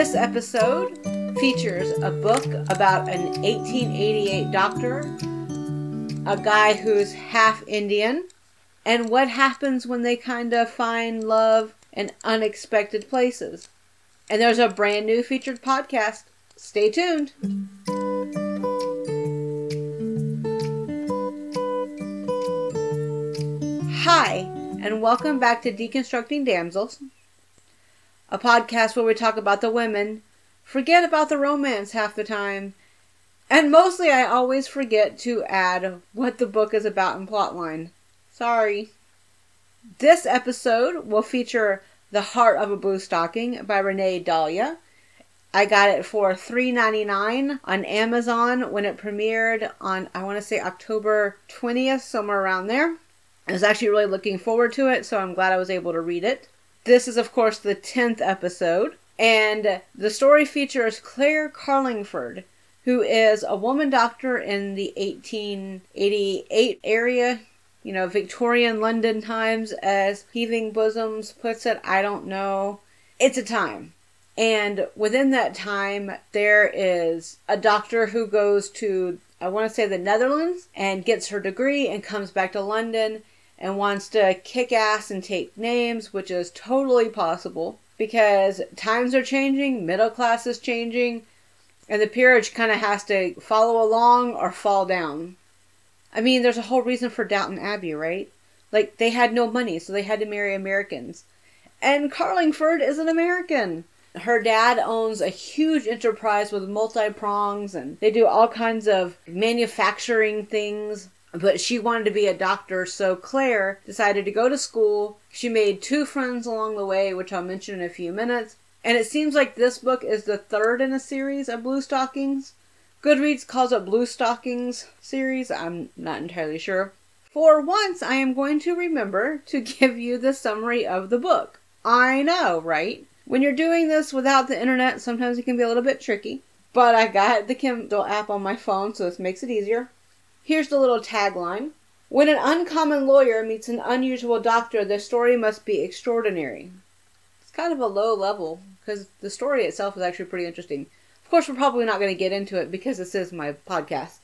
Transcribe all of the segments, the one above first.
This episode features a book about an 1888 doctor, a guy who's half Indian, and what happens when they kind of find love in unexpected places. And there's a brand new featured podcast. Stay tuned. Hi, and welcome back to Deconstructing Damsels, a podcast where we talk about the women, forget about the romance half the time, and mostly I always forget to add what the book is about in plotline. Sorry. This episode will feature The Heart of a Blue Stocking by Renee Dahlia. I got it for $3.99 on Amazon when it premiered on, I want to say October 20th, somewhere around there. I was actually really looking forward to it, so I'm glad I was able to read it. This is, of course, the 10th episode, and the story features Claire Carlingford, who is a woman doctor in the 1888 area, you know, Victorian London times, as Heaving Bosoms puts it. I don't know. It's a time. And within that time, there is a doctor who goes to, I want to say, the Netherlands and gets her degree and comes back to London and wants to kick ass and take names, which is totally possible because times are changing, middle class is changing, and the peerage kind of has to follow along or fall down. I mean, there's a whole reason for Downton Abbey, right? Like, they had no money, so they had to marry Americans. And Carlingford is an American. Her dad owns a huge enterprise with multi prongs, and they do all kinds of manufacturing things but she wanted to be a doctor, so Claire decided to go to school. She made two friends along the way, which I'll mention in a few minutes. And it seems like this book is the third in a series of Blue Stockings. Goodreads calls it Blue Stockings series. I'm not entirely sure. For once, I am going to remember to give you the summary of the book. I know, right? When you're doing this without the internet, sometimes it can be a little bit tricky. But I got the Kindle app on my phone, so this makes it easier. Here's the little tagline When an uncommon lawyer meets an unusual doctor, the story must be extraordinary. It's kind of a low level because the story itself is actually pretty interesting. Of course, we're probably not going to get into it because this is my podcast.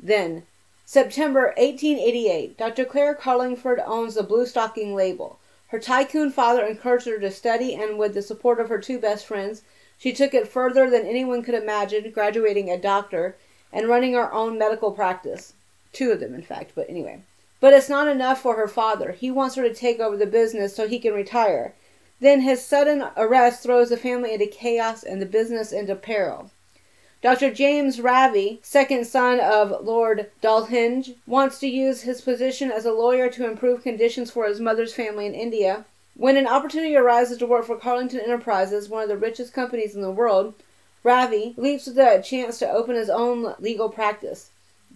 Then, September 1888, Dr. Claire Carlingford owns the Blue Stocking label. Her tycoon father encouraged her to study, and with the support of her two best friends, she took it further than anyone could imagine, graduating a doctor and running her own medical practice. Two of them, in fact, but anyway. But it's not enough for her father. He wants her to take over the business so he can retire. Then his sudden arrest throws the family into chaos and the business into peril. Dr. James Ravi, second son of Lord Dahlhenge, wants to use his position as a lawyer to improve conditions for his mother's family in India. When an opportunity arises to work for Carlingford Enterprises, one of the richest companies in the world, Ravi leaps at the chance to open his own legal practice.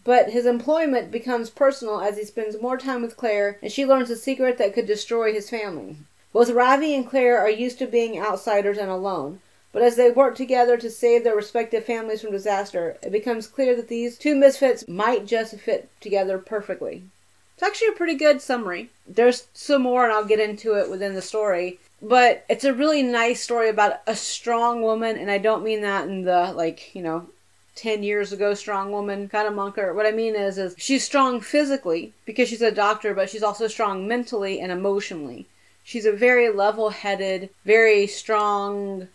But his employment becomes personal as he spends more time with Claire and she learns a secret that could destroy his family. Both Ravi and Claire are used to being outsiders and alone, but as they work together to save their respective families from disaster, it becomes clear that these two misfits might just fit together perfectly. It's actually a pretty good summary. There's some more, and I'll get into it within the story. But it's a really nice story about a strong woman, and I don't mean that in the, like, you know, 10 years ago strong woman kind of monker. What I mean is, is she's strong physically because she's a doctor, but she's also strong mentally and emotionally. She's a very level headed, very strong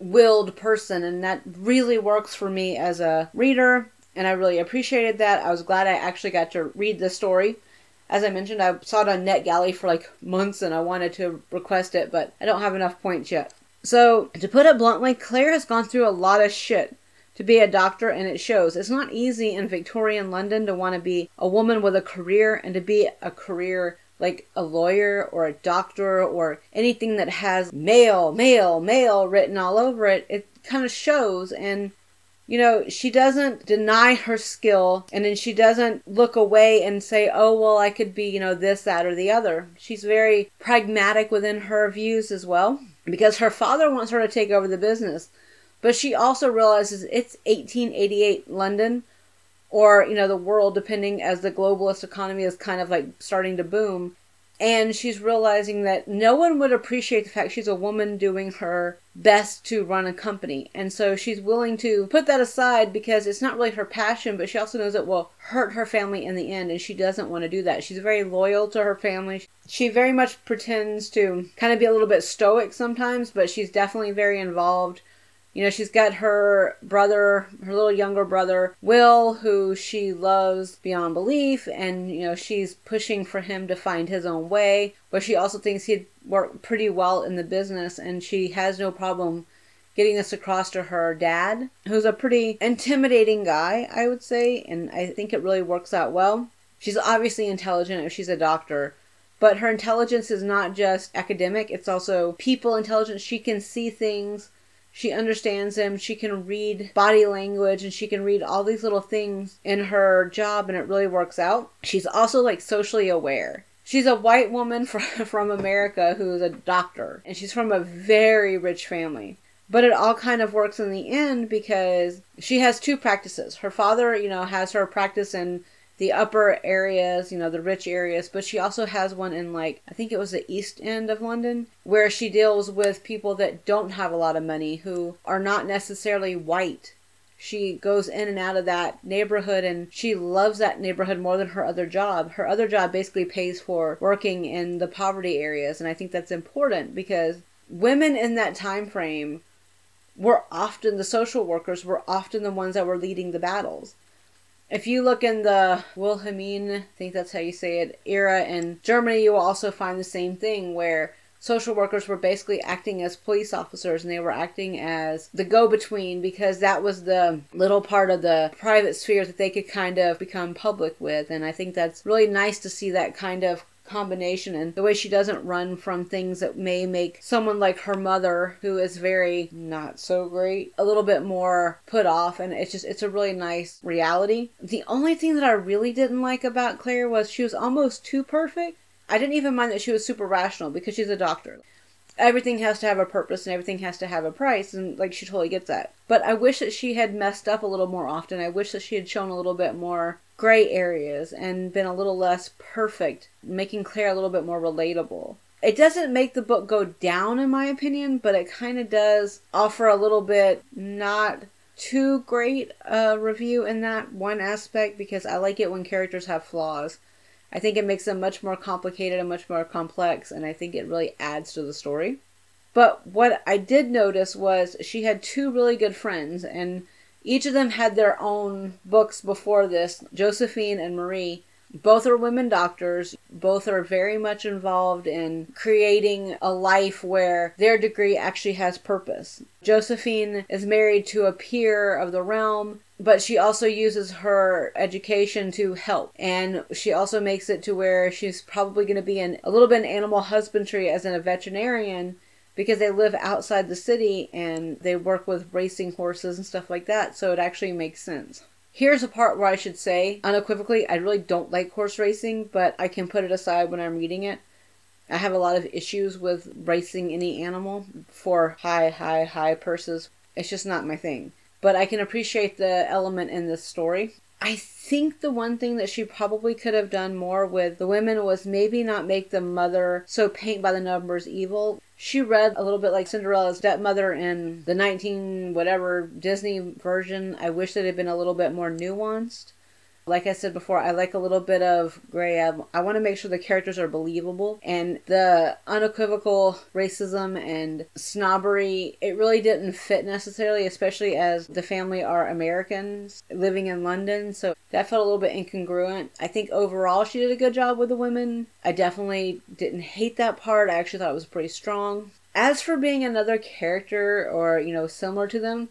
willed person, and that really works for me as a reader, and I really appreciated that. I was glad I actually got to read the story. As I mentioned, I saw it on NetGalley for like months and I wanted to request it, but I don't have enough points yet. So, to put it bluntly, Claire has gone through a lot of shit to be a doctor and it shows. It's not easy in Victorian London to want to be a woman with a career and to be a career like a lawyer or a doctor or anything that has male, male, male written all over it. It kind of shows and you know, she doesn't deny her skill and then she doesn't look away and say, oh, well, I could be, you know, this, that, or the other. She's very pragmatic within her views as well because her father wants her to take over the business. But she also realizes it's 1888 London or, you know, the world, depending as the globalist economy is kind of like starting to boom. And she's realizing that no one would appreciate the fact she's a woman doing her best to run a company. And so she's willing to put that aside because it's not really her passion, but she also knows it will hurt her family in the end. And she doesn't want to do that. She's very loyal to her family. She very much pretends to kind of be a little bit stoic sometimes, but she's definitely very involved you know, she's got her brother, her little younger brother, Will, who she loves beyond belief, and, you know, she's pushing for him to find his own way, but she also thinks he'd work pretty well in the business, and she has no problem getting this across to her dad, who's a pretty intimidating guy, I would say, and I think it really works out well. She's obviously intelligent if she's a doctor, but her intelligence is not just academic, it's also people intelligence. She can see things she understands him. She can read body language and she can read all these little things in her job, and it really works out. She's also like socially aware. She's a white woman from, from America who's a doctor, and she's from a very rich family. But it all kind of works in the end because she has two practices. Her father, you know, has her practice in the upper areas, you know, the rich areas, but she also has one in like I think it was the east end of London where she deals with people that don't have a lot of money who are not necessarily white. She goes in and out of that neighborhood and she loves that neighborhood more than her other job. Her other job basically pays for working in the poverty areas and I think that's important because women in that time frame were often the social workers were often the ones that were leading the battles if you look in the Wilhelmine, I think that's how you say it, era in Germany, you will also find the same thing where social workers were basically acting as police officers and they were acting as the go between because that was the little part of the private sphere that they could kind of become public with. And I think that's really nice to see that kind of combination and the way she doesn't run from things that may make someone like her mother who is very not so great a little bit more put off. And it's just it's a really nice reality. The only thing that i really didn't like about claire was she was almost too perfect. I didn't even mind that she was super rational because she's a doctor. Everything has to have a purpose and everything has to have a price and like she totally gets that. But i wish that she had messed up a little more often. I wish that she had shown a little bit more gray areas and been a little less perfect, making Claire a little bit more relatable. It doesn't make the book go down, in my opinion, but it kind of does offer a little bit not too great a review in that one aspect because I like it when characters have flaws. I think it makes them much more complicated and much more complex, and I think it really adds to the story. But what I did notice was she had two really good friends, and each of them had their own books before this Josephine and Marie. Both are women doctors. Both are very much involved in creating a life where their degree actually has purpose. Josephine is married to a peer of the realm, but she also uses her education to help. And she also makes it to where she's probably going to be in a little bit in animal husbandry as in a veterinarian because they live outside the city and they work with racing horses and stuff like that, so it actually makes sense. Here's a part where I should say, unequivocally, I really don't like horse racing, but I can put it aside when I'm reading it. I have a lot of issues with racing any animal for high, high, high purses. It's just not my thing. But I can appreciate the element in this story. I think the one thing that she probably could have done more with the women was maybe not make the mother so paint by the numbers evil. She read a little bit like Cinderella's stepmother in the 19 whatever Disney version. I wish it had been a little bit more nuanced. Like I said before, I like a little bit of gray. I, I want to make sure the characters are believable. And the unequivocal racism and snobbery, it really didn't fit necessarily, especially as the family are Americans living in London. So that felt a little bit incongruent. I think overall she did a good job with the women. I definitely didn't hate that part. I actually thought it was pretty strong. As for being another character or, you know, similar to them,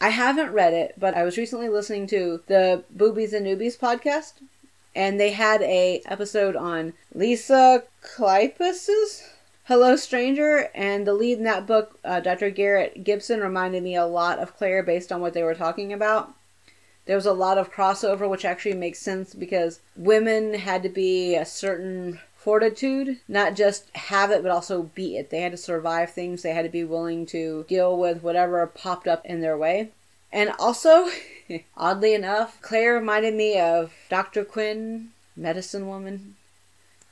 I haven't read it, but I was recently listening to the Boobies and Newbies podcast, and they had a episode on Lisa Kleypas's Hello Stranger, and the lead in that book, uh, Dr. Garrett Gibson, reminded me a lot of Claire based on what they were talking about. There was a lot of crossover, which actually makes sense because women had to be a certain fortitude, not just have it, but also be it. They had to survive things, they had to be willing to deal with whatever popped up in their way. And also, oddly enough, Claire reminded me of Dr. Quinn, medicine woman.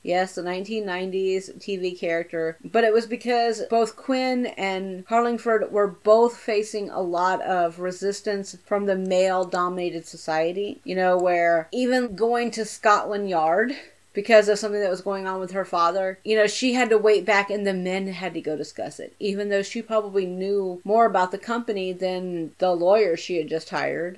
Yes, the 1990s TV character. But it was because both Quinn and Carlingford were both facing a lot of resistance from the male dominated society. You know, where even going to Scotland Yard because of something that was going on with her father. You know, she had to wait back and the men had to go discuss it, even though she probably knew more about the company than the lawyer she had just hired.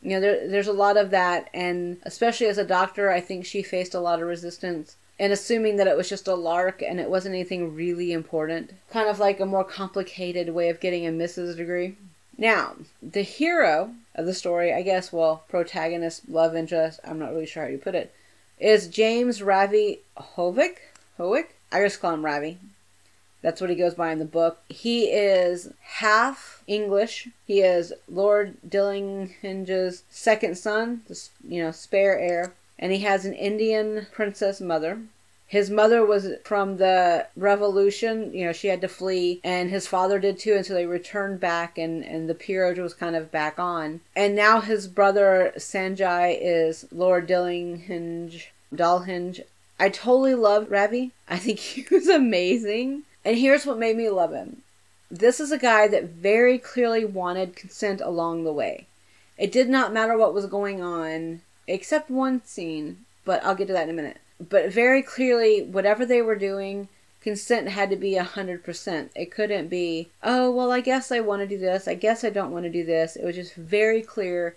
You know, there, there's a lot of that, and especially as a doctor, I think she faced a lot of resistance. And assuming that it was just a lark and it wasn't anything really important, kind of like a more complicated way of getting a Mrs. degree. Now, the hero of the story, I guess, well, protagonist, love interest, I'm not really sure how you put it, is James Ravi Hovick. Hovick? I just call him Ravi. That's what he goes by in the book. He is half English. He is Lord Dillinghinge's second son, the you know spare heir, and he has an Indian princess mother. His mother was from the revolution, you know, she had to flee, and his father did too, and so they returned back, and, and the peerage was kind of back on. And now his brother Sanjay is Lord Dillinghinge, Dalhinge. I totally love Ravi. I think he was amazing. And here's what made me love him this is a guy that very clearly wanted consent along the way. It did not matter what was going on, except one scene, but I'll get to that in a minute but very clearly, whatever they were doing, consent had to be a hundred percent. It couldn't be, oh well, I guess I want to do this. I guess I don't want to do this. It was just very clear,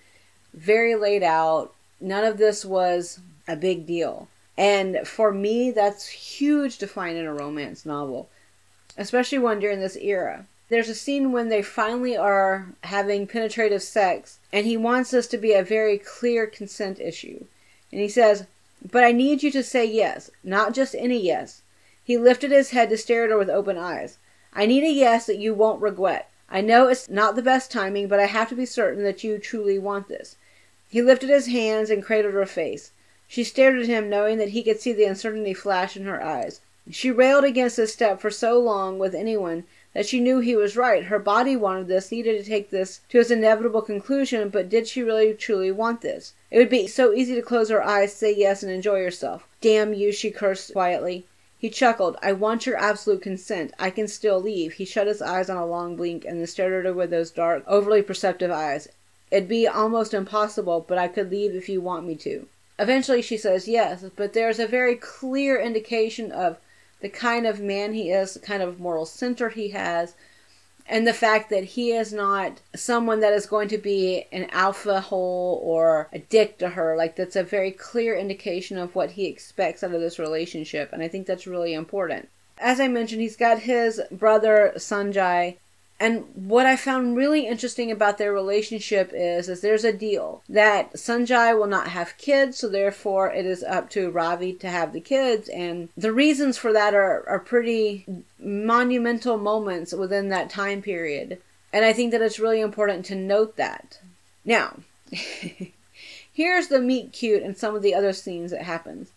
very laid out. None of this was a big deal. And for me, that's huge to find in a romance novel, especially one during this era. There's a scene when they finally are having penetrative sex, and he wants this to be a very clear consent issue. And he says, but I need you to say yes, not just any yes. He lifted his head to stare at her with open eyes. I need a yes that you won't regret. I know it's not the best timing, but I have to be certain that you truly want this. He lifted his hands and cradled her face. She stared at him, knowing that he could see the uncertainty flash in her eyes. She railed against this step for so long with anyone that she knew he was right. Her body wanted this, needed to take this to its inevitable conclusion, but did she really truly want this? It would be so easy to close her eyes, say yes, and enjoy herself. Damn you, she cursed quietly. He chuckled. I want your absolute consent. I can still leave. He shut his eyes on a long blink and then stared at her with those dark, overly perceptive eyes. It'd be almost impossible, but I could leave if you want me to. Eventually she says yes, but there's a very clear indication of the kind of man he is, the kind of moral center he has, and the fact that he is not someone that is going to be an alpha hole or a dick to her. Like, that's a very clear indication of what he expects out of this relationship, and I think that's really important. As I mentioned, he's got his brother Sanjay and what I found really interesting about their relationship is, is there's a deal that Sanjay will not have kids, so therefore it is up to Ravi to have the kids. And the reasons for that are, are pretty monumental moments within that time period. And I think that it's really important to note that. Now, here's the meet cute and some of the other scenes that happens.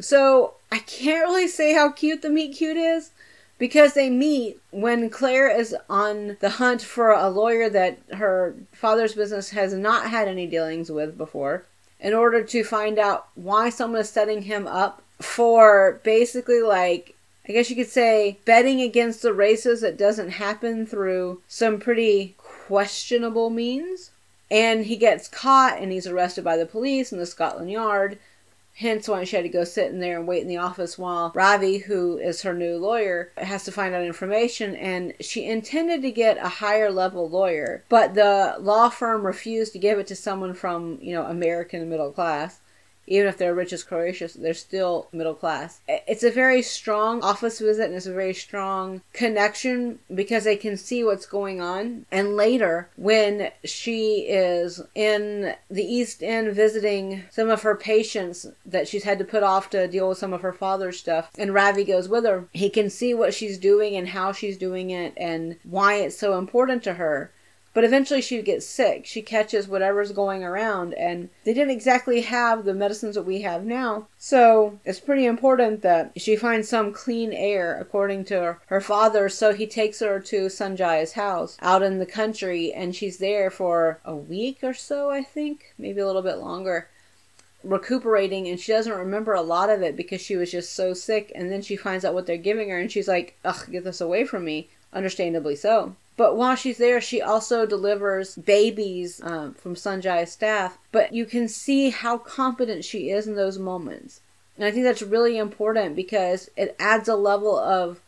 So I can't really say how cute the meet cute is because they meet when Claire is on the hunt for a lawyer that her father's business has not had any dealings with before in order to find out why someone is setting him up for basically like I guess you could say betting against the races that doesn't happen through some pretty questionable means. And he gets caught and he's arrested by the police in the Scotland Yard Hence why she had to go sit in there and wait in the office while Ravi, who is her new lawyer, has to find out information. And she intended to get a higher level lawyer, but the law firm refused to give it to someone from, you know, American middle class even if they're rich as Croatia, they're still middle class. It's a very strong office visit and it's a very strong connection because they can see what's going on. And later, when she is in the East End visiting some of her patients that she's had to put off to deal with some of her father's stuff, and Ravi goes with her, he can see what she's doing and how she's doing it and why it's so important to her. But eventually she gets sick. She catches whatever's going around, and they didn't exactly have the medicines that we have now. So it's pretty important that she finds some clean air, according to her father. So he takes her to Sanjay's house out in the country, and she's there for a week or so, I think, maybe a little bit longer. recuperating and she doesn't remember a lot of it because she was just so sick and then she finds out what they're giving her and she's like ugh get this away from me understandably so but while she's there she also delivers babies um, from sanjay's staff. But you can see how competent she is in those moments. And i think that's really important because it adds a level of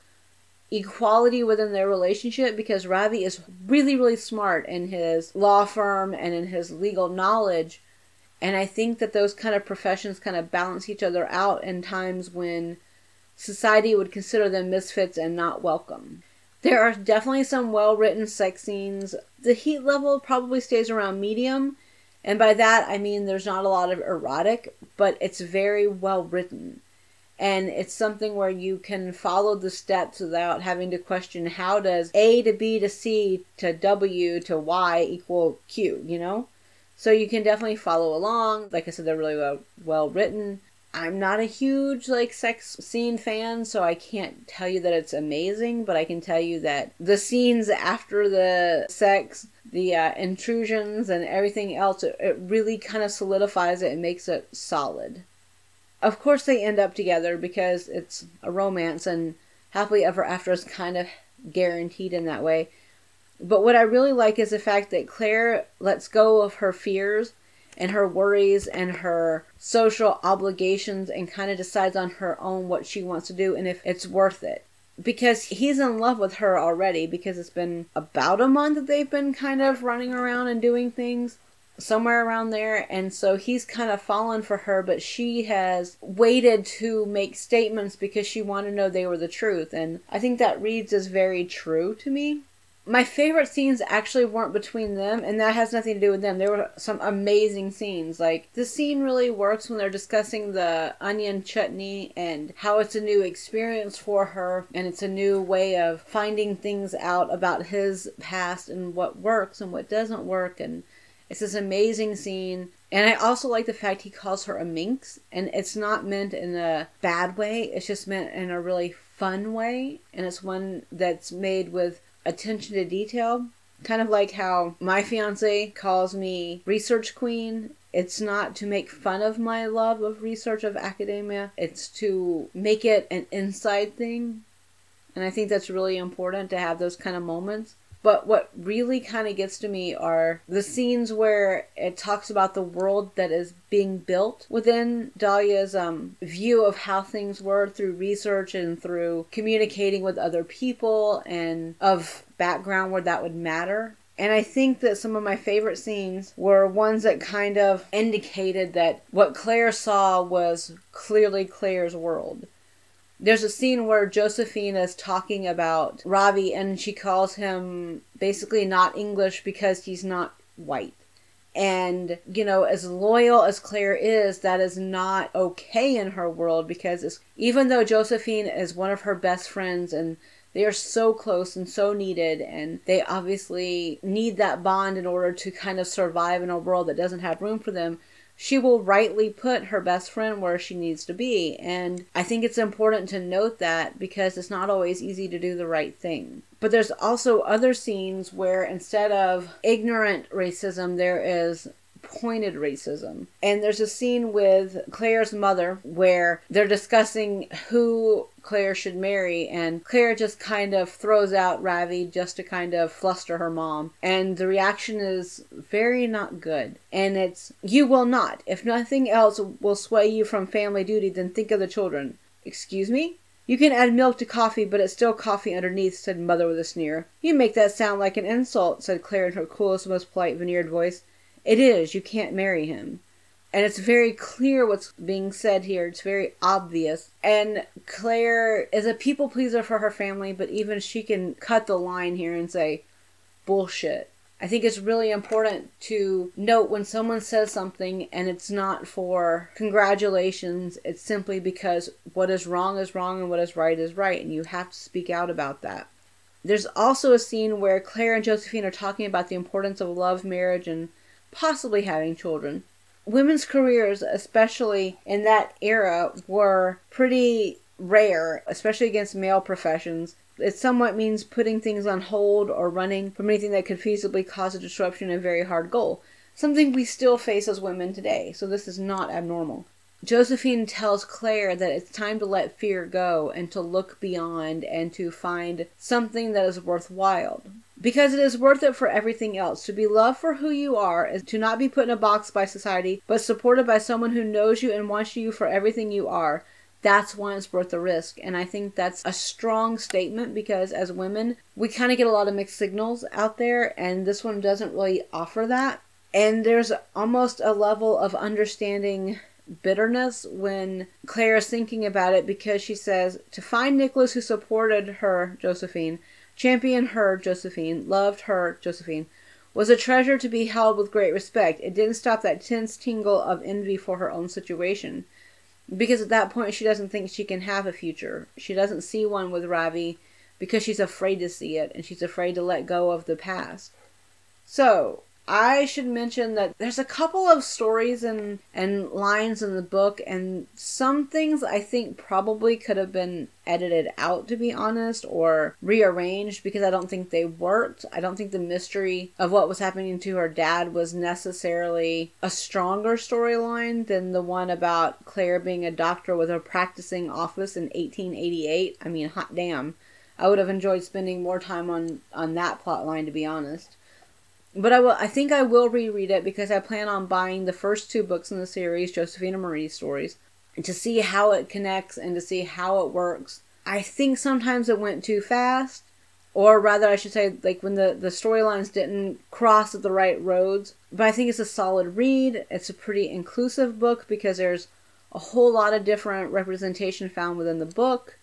equality within their relationship because ravi is really really smart in his law firm and in his legal knowledge. And I think that those kind of professions kind of balance each other out in times when society would consider them misfits and not welcome. There are definitely some well written sex scenes. The heat level probably stays around medium, and by that I mean there's not a lot of erotic, but it's very well written. And it's something where you can follow the steps without having to question how does A to B to C to W to Y equal Q, you know? So you can definitely follow along. Like I said, they're really well, well written. I'm not a huge like sex scene fan, so I can't tell you that it's amazing, but I can tell you that the scenes after the sex, the uh, intrusions, and everything else, it, it really kind of solidifies it and makes it solid. Of course, they end up together because it's a romance, and happily ever after is kind of guaranteed in that way. But what I really like is the fact that Claire lets go of her fears and her worries and her social obligations and kind of decides on her own what she wants to do and if it's worth it. Because he's in love with her already because it's been about a month that they've been kind of running around and doing things somewhere around there and so he's kind of fallen for her but she has waited to make statements because she wanted to know they were the truth and i think that reads as very true to me my favorite scenes actually weren't between them, and that has nothing to do with them. There were some amazing scenes. Like, the scene really works when they're discussing the onion chutney and how it's a new experience for her, and it's a new way of finding things out about his past and what works and what doesn't work. And it's this amazing scene. And I also like the fact he calls her a minx, and it's not meant in a bad way, it's just meant in a really fun way, and it's one that's made with attention to detail. Kind of like how my fiance calls me research queen. It's not to make fun of my love of research of academia, it's to make it an inside thing. And I think that's really important to have those kind of moments. But what really kind of gets to me are the scenes where it talks about the world that is being built within Dahlia's um, view of how things were through research and through communicating with other people and of background where that would matter. And I think that some of my favorite scenes were ones that kind of indicated that what Claire saw was clearly Claire's world. There's a scene where Josephine is talking about Ravi and she calls him basically not English because he's not white. And, you know, as loyal as Claire is, that is not okay in her world because even though Josephine is one of her best friends and they are so close and so needed, and they obviously need that bond in order to kind of survive in a world that doesn't have room for them she will rightly put her best friend where she needs to be. And I think it's important to note that because it's not always easy to do the right thing. But there's also other scenes where instead of ignorant racism, there is pointed racism. And there's a scene with Claire's mother where they're discussing who Claire should marry, and Claire just kind of throws out Ravi just to kind of fluster her mom. And the reaction is very not good. And it's, you will not. If nothing else will sway you from family duty, then think of the children. Excuse me? You can add milk to coffee, but it's still coffee underneath, said Mother with a sneer. You make that sound like an insult, said Claire in her coolest, most polite, veneered voice. It is. You can't marry him. And it's very clear what's being said here. It's very obvious. And Claire is a people pleaser for her family, but even she can cut the line here and say, bullshit. I think it's really important to note when someone says something and it's not for congratulations, it's simply because what is wrong is wrong and what is right is right, and you have to speak out about that. There's also a scene where Claire and Josephine are talking about the importance of love, marriage, and possibly having children. Women's careers, especially in that era, were pretty rare, especially against male professions. It somewhat means putting things on hold or running from anything that could feasibly cause a disruption and a very hard goal. something we still face as women today. So this is not abnormal. Josephine tells Claire that it's time to let fear go and to look beyond and to find something that is worthwhile. Because it is worth it for everything else. To be loved for who you are is to not be put in a box by society, but supported by someone who knows you and wants you for everything you are. That's why it's worth the risk. And I think that's a strong statement because as women, we kind of get a lot of mixed signals out there, and this one doesn't really offer that. And there's almost a level of understanding bitterness when Claire is thinking about it because she says to find Nicholas who supported her, Josephine, championed her, Josephine, loved her, Josephine, was a treasure to be held with great respect. It didn't stop that tense tingle of envy for her own situation. Because at that point she doesn't think she can have a future. She doesn't see one with Ravi because she's afraid to see it and she's afraid to let go of the past. So, I should mention that there's a couple of stories and and lines in the book and some things I think probably could have been edited out to be honest or rearranged because I don't think they worked. I don't think the mystery of what was happening to her dad was necessarily a stronger storyline than the one about Claire being a doctor with a practicing office in 1888. I mean, hot damn. I would have enjoyed spending more time on on that plot line to be honest. But I will. I think I will reread it because I plan on buying the first two books in the series, Josephine and Marie stories, to see how it connects and to see how it works. I think sometimes it went too fast, or rather, I should say, like when the the storylines didn't cross at the right roads. But I think it's a solid read. It's a pretty inclusive book because there's a whole lot of different representation found within the book.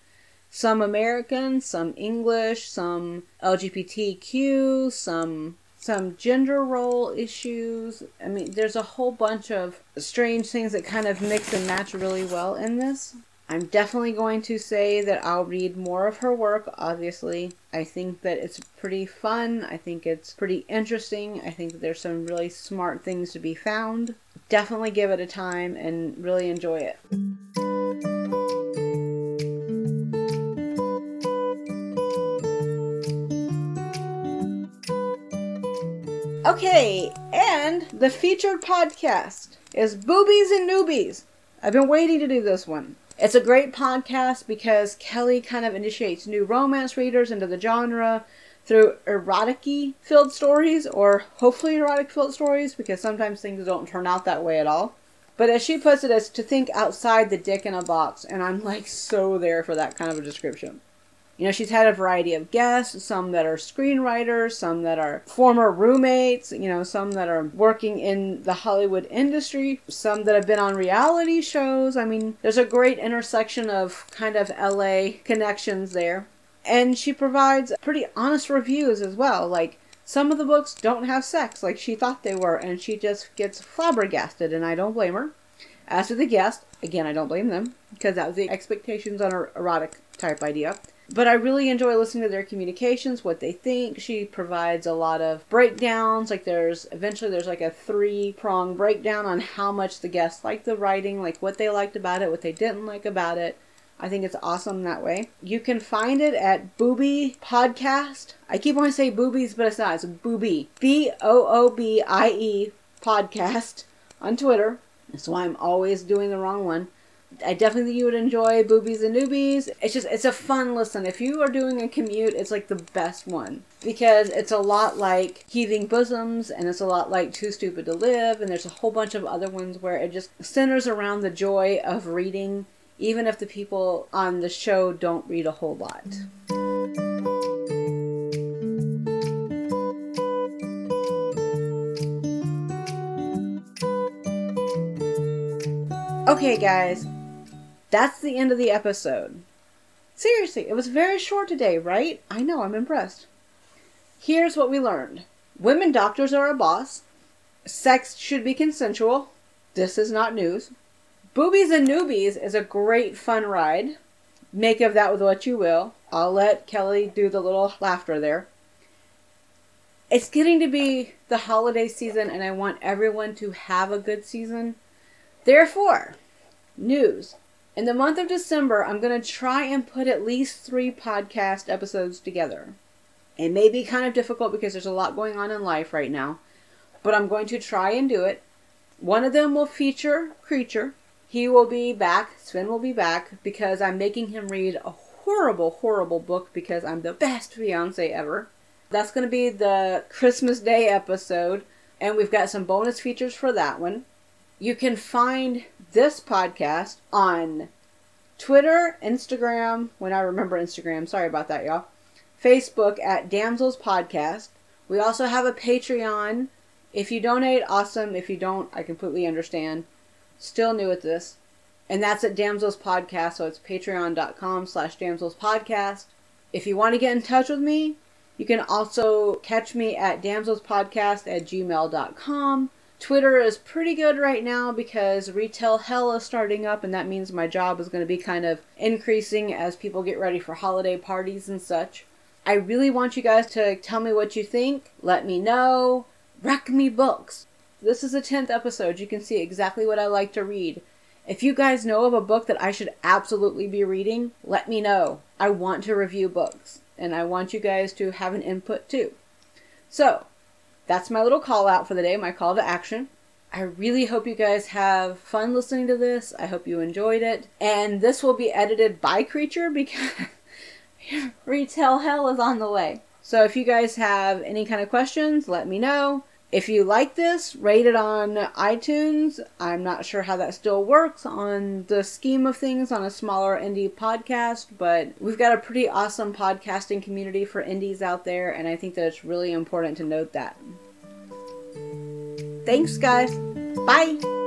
Some American, some English, some LGBTQ, some some gender role issues. I mean, there's a whole bunch of strange things that kind of mix and match really well in this. I'm definitely going to say that I'll read more of her work, obviously. I think that it's pretty fun. I think it's pretty interesting. I think there's some really smart things to be found. Definitely give it a time and really enjoy it. Okay, and the featured podcast is Boobies and Newbies. I've been waiting to do this one. It's a great podcast because Kelly kind of initiates new romance readers into the genre through erotic filled stories, or hopefully erotic filled stories, because sometimes things don't turn out that way at all. But as she puts it, as to think outside the dick in a box, and I'm like so there for that kind of a description. You know, she's had a variety of guests, some that are screenwriters, some that are former roommates, you know, some that are working in the Hollywood industry, some that have been on reality shows. I mean, there's a great intersection of kind of LA connections there. And she provides pretty honest reviews as well. Like, some of the books don't have sex like she thought they were, and she just gets flabbergasted, and I don't blame her. As to the guest, again, I don't blame them, because that was the expectations on her erotic type idea. But I really enjoy listening to their communications, what they think. She provides a lot of breakdowns. Like there's eventually there's like a three prong breakdown on how much the guests liked the writing, like what they liked about it, what they didn't like about it. I think it's awesome that way. You can find it at Booby Podcast. I keep wanting to say boobies, but it's not. It's Booby. B O O B I E Podcast on Twitter. That's why I'm always doing the wrong one. I definitely think you would enjoy Boobies and Newbies. It's just it's a fun listen. If you are doing a commute, it's like the best one because it's a lot like Heaving Bosoms and it's a lot like Too Stupid to Live and there's a whole bunch of other ones where it just centers around the joy of reading even if the people on the show don't read a whole lot. Okay, guys, that's the end of the episode. Seriously, it was very short today, right? I know, I'm impressed. Here's what we learned women doctors are a boss. Sex should be consensual. This is not news. Boobies and Newbies is a great fun ride. Make of that with what you will. I'll let Kelly do the little laughter there. It's getting to be the holiday season, and I want everyone to have a good season. Therefore, news. In the month of December, I'm going to try and put at least three podcast episodes together. It may be kind of difficult because there's a lot going on in life right now, but I'm going to try and do it. One of them will feature Creature. He will be back, Sven will be back, because I'm making him read a horrible, horrible book because I'm the best fiance ever. That's going to be the Christmas Day episode, and we've got some bonus features for that one. You can find this podcast on Twitter, Instagram, when I remember Instagram, sorry about that, y'all. Facebook at Damsels Podcast. We also have a Patreon. If you donate, awesome. If you don't, I completely understand. Still new at this. And that's at Damsels Podcast, so it's patreon.com slash Damsels Podcast. If you want to get in touch with me, you can also catch me at damselspodcast at gmail.com. Twitter is pretty good right now because retail hell is starting up, and that means my job is going to be kind of increasing as people get ready for holiday parties and such. I really want you guys to tell me what you think. Let me know. Wreck me books. This is the 10th episode. You can see exactly what I like to read. If you guys know of a book that I should absolutely be reading, let me know. I want to review books, and I want you guys to have an input too. So, that's my little call out for the day, my call to action. I really hope you guys have fun listening to this. I hope you enjoyed it. And this will be edited by Creature because retail hell is on the way. So if you guys have any kind of questions, let me know. If you like this, rate it on iTunes. I'm not sure how that still works on the scheme of things on a smaller indie podcast, but we've got a pretty awesome podcasting community for indies out there, and I think that it's really important to note that. Thanks, guys. Bye.